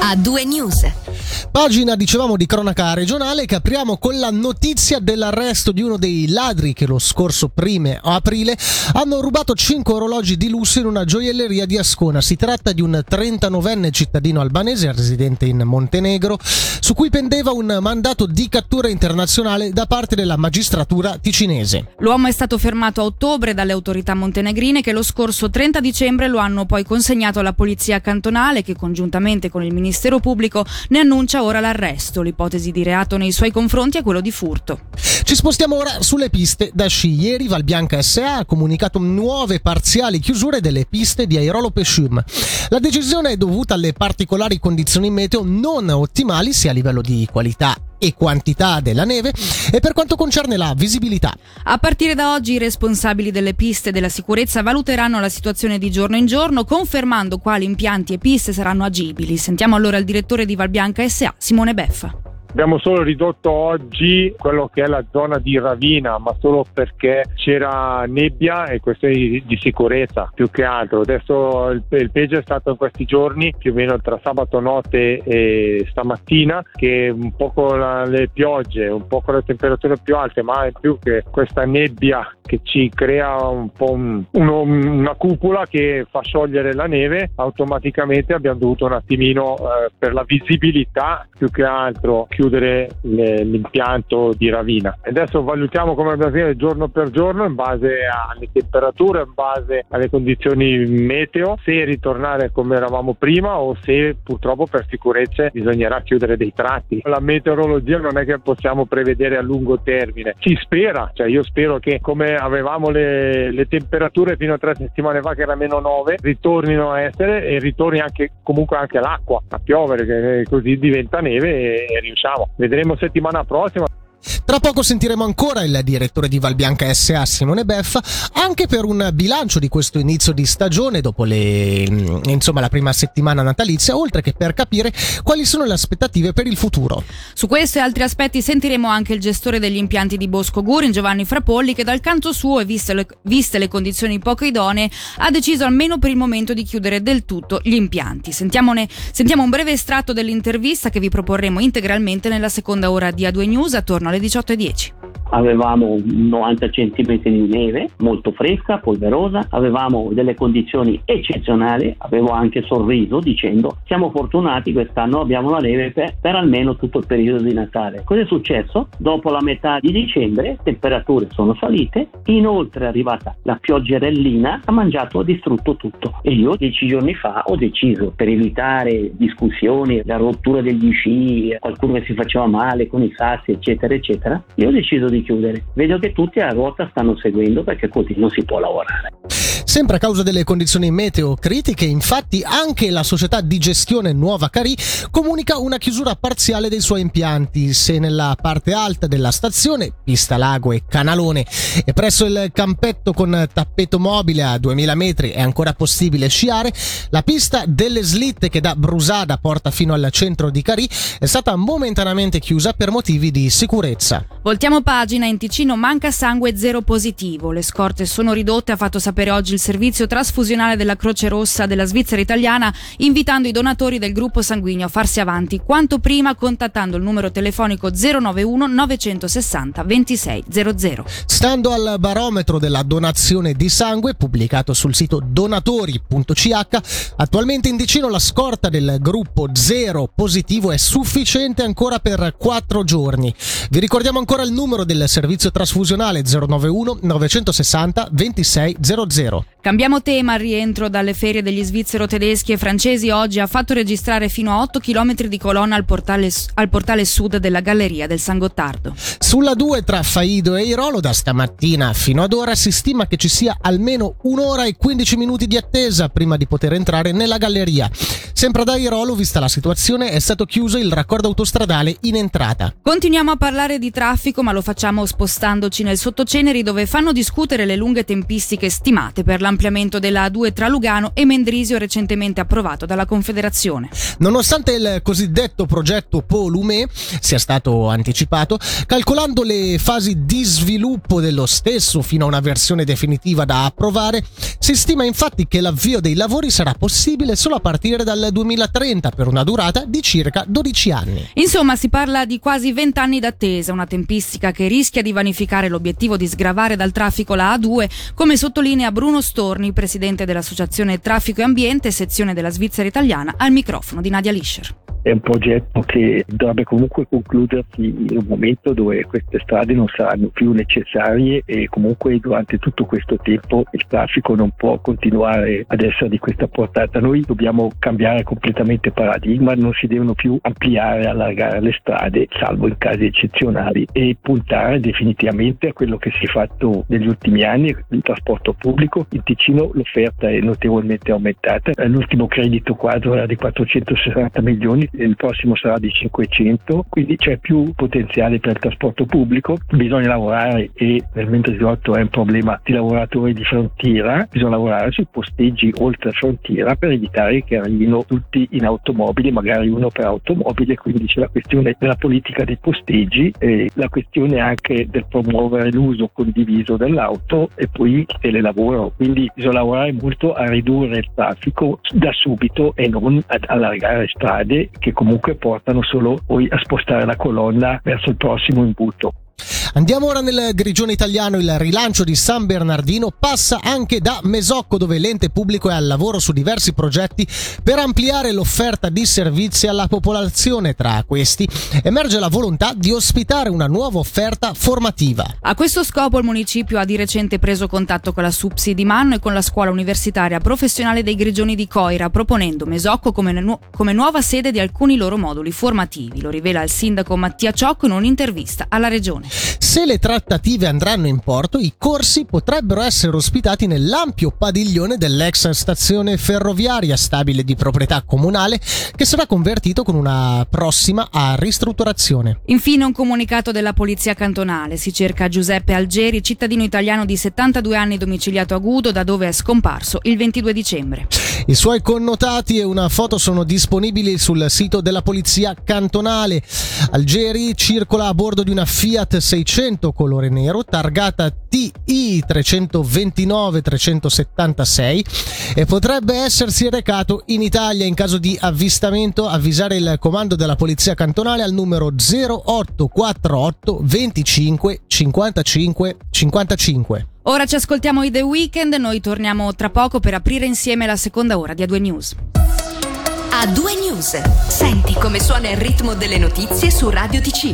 A due news. Pagina, dicevamo, di cronaca regionale che apriamo con la notizia dell'arresto di uno dei ladri che lo scorso prime aprile hanno rubato 5 orologi di lusso in una gioielleria di Ascona. Si tratta di un 39enne cittadino albanese residente in Montenegro su cui pendeva un mandato di cattura internazionale da parte della magistratura ticinese. L'uomo è stato fermato a ottobre dalle autorità montenegrine che lo scorso 30 dicembre lo hanno poi consegnato alla polizia cantonale che congiuntamente con il Ministero Pubblico ne annuncia ora l'arresto. L'ipotesi di reato nei suoi confronti è quello di furto. Ci spostiamo ora sulle piste da sci. Ieri Valbianca SA ha comunicato nuove parziali chiusure delle piste di Airolo Pescium. La decisione è dovuta alle particolari condizioni meteo non ottimali sia a livello di qualità e quantità della neve e per quanto concerne la visibilità. A partire da oggi i responsabili delle piste della sicurezza valuteranno la situazione di giorno in giorno confermando quali impianti e piste saranno agibili. Sentiamo allora il direttore di Valbianca SA, Simone Beffa. Abbiamo solo ridotto oggi quello che è la zona di Ravina, ma solo perché c'era nebbia e questioni di, sicurezza più che altro. Adesso il, il, peggio è stato in questi giorni, più o meno tra sabato notte e stamattina, che un po' con la, le piogge, un po' con le temperature più alte, ma in più che questa nebbia che ci crea un po' un, uno, una cupola che fa sciogliere la neve, automaticamente abbiamo dovuto un attimino eh, per la visibilità più che altro chiudere l'impianto di Ravina. Adesso valutiamo come abbiamo detto giorno per giorno in base alle temperature, in base alle condizioni meteo, se ritornare come eravamo prima o se purtroppo per sicurezza bisognerà chiudere dei tratti. La meteorologia non è che possiamo prevedere a lungo termine, si spera, cioè io spero che come avevamo le, le temperature fino a tre settimane fa che era meno 9 ritornino a essere e ritorni anche comunque anche l'acqua a piovere che così diventa neve e, e riusciamo diciamo. Vedremo settimana prossima. Tra poco sentiremo ancora il direttore di Valbianca SA Simone Beffa anche per un bilancio di questo inizio di stagione dopo le, mm, insomma, la prima settimana natalizia, oltre che per capire quali sono le aspettative per il futuro. Su questo e altri aspetti sentiremo anche il gestore degli impianti di Bosco Gurin, Giovanni Frapolli, che dal canto suo e viste le, viste le condizioni poco idonee ha deciso almeno per il momento di chiudere del tutto gli impianti. Sentiamone, sentiamo un breve estratto dell'intervista che vi proporremo integralmente nella seconda ora di A2 News attorno alle 18 18.10 avevamo 90 cm di neve molto fresca, polverosa, avevamo delle condizioni eccezionali, avevo anche sorriso dicendo siamo fortunati quest'anno abbiamo la neve per, per almeno tutto il periodo di Natale. Cosa è successo? Dopo la metà di dicembre temperature sono salite, inoltre è arrivata la pioggerellina, ha mangiato, ha distrutto tutto e io dieci giorni fa ho deciso per evitare discussioni, la rottura degli sci, qualcuno che si faceva male con i sassi eccetera eccetera, io ho deciso di di chiudere. Vedo che tutti a ruota stanno seguendo perché così non si può lavorare. Sempre a causa delle condizioni meteo critiche, infatti, anche la società di gestione Nuova Cari comunica una chiusura parziale dei suoi impianti. Se nella parte alta della stazione, pista lago e canalone, e presso il campetto con tappeto mobile a 2000 metri è ancora possibile sciare, la pista delle slitte che da Brusada porta fino al centro di Cari è stata momentaneamente chiusa per motivi di sicurezza. Voltiamo pagina, in Ticino manca sangue zero positivo. Le scorte sono ridotte, ha fatto sapere oggi il servizio trasfusionale della Croce Rossa della Svizzera italiana, invitando i donatori del gruppo sanguigno a farsi avanti quanto prima contattando il numero telefonico 091 960 2600. Stando al barometro della donazione di sangue pubblicato sul sito donatori.ch, attualmente in Ticino la scorta del gruppo zero positivo è sufficiente ancora per 4 giorni. Vi ricordiamo ancora il numero del servizio trasfusionale 091 960 2600. Cambiamo tema, al rientro dalle ferie degli svizzero tedeschi e francesi oggi ha fatto registrare fino a 8 km di colonna al portale, al portale sud della galleria del San Gottardo. Sulla 2 tra Faido e Irolo da stamattina fino ad ora si stima che ci sia almeno un'ora e 15 minuti di attesa prima di poter entrare nella galleria. Sempre ad Airolo, vista la situazione, è stato chiuso il raccordo autostradale in entrata. Continuiamo a parlare di traffico, ma lo facciamo spostandoci nel Sottoceneri dove fanno discutere le lunghe tempistiche stimate per l'ampliamento della A2 tra Lugano e Mendrisio recentemente approvato dalla Confederazione. Nonostante il cosiddetto progetto Polume sia stato anticipato, calcolando le fasi di sviluppo dello stesso fino a una versione definitiva da approvare, si stima infatti che l'avvio dei lavori sarà possibile solo a partire dal 2030 per una durata di circa 12 anni. Insomma, si parla di quasi 20 anni d'attesa, una tempistica che rischia di vanificare l'obiettivo di sgravare dal traffico la A2, come sottolinea Bruno Storni, presidente dell'Associazione Traffico e Ambiente, sezione della Svizzera italiana, al microfono di Nadia Lischer è un progetto che dovrebbe comunque concludersi in un momento dove queste strade non saranno più necessarie e comunque durante tutto questo tempo il traffico non può continuare ad essere di questa portata. Noi dobbiamo cambiare completamente paradigma, non si devono più ampliare, allargare le strade, salvo in casi eccezionali, e puntare definitivamente a quello che si è fatto negli ultimi anni, il trasporto pubblico. In Ticino l'offerta è notevolmente aumentata, l'ultimo credito quadro era di 460 milioni, il prossimo sarà di 500, quindi c'è più potenziale per il trasporto pubblico, bisogna lavorare e nel mentre sviluppo è un problema di lavoratori di frontiera, bisogna lavorare sui posteggi oltre frontiera per evitare che arrivino tutti in automobili, magari uno per automobile, quindi c'è la questione della politica dei posteggi e la questione anche del promuovere l'uso condiviso dell'auto e poi il telelavoro, quindi bisogna lavorare molto a ridurre il traffico da subito e non ad allargare strade che comunque portano solo poi a spostare la colonna verso il prossimo imbuto. Andiamo ora nel grigione italiano, il rilancio di San Bernardino passa anche da Mesocco dove l'ente pubblico è al lavoro su diversi progetti per ampliare l'offerta di servizi alla popolazione. Tra questi emerge la volontà di ospitare una nuova offerta formativa. A questo scopo il municipio ha di recente preso contatto con la SUPSI di Manno e con la scuola universitaria professionale dei grigioni di Coira proponendo Mesocco come, nu- come nuova sede di alcuni loro moduli formativi. Lo rivela il sindaco Mattia Ciocco in un'intervista alla regione. Se le trattative andranno in porto, i corsi potrebbero essere ospitati nell'ampio padiglione dell'ex stazione ferroviaria stabile di proprietà comunale che sarà convertito con una prossima a ristrutturazione. Infine un comunicato della Polizia Cantonale. Si cerca Giuseppe Algeri, cittadino italiano di 72 anni domiciliato a Gudo, da dove è scomparso il 22 dicembre. I suoi connotati e una foto sono disponibili sul sito della Polizia Cantonale. Algeri circola a bordo di una Fiat 600 colore nero targata TI 329 376 e potrebbe essersi recato in Italia in caso di avvistamento avvisare il comando della polizia cantonale al numero 0848 25 55 55. Ora ci ascoltiamo i The Weekend, noi torniamo tra poco per aprire insieme la seconda ora di A2 News. A2 News. Senti come suona il ritmo delle notizie su Radio Ticino.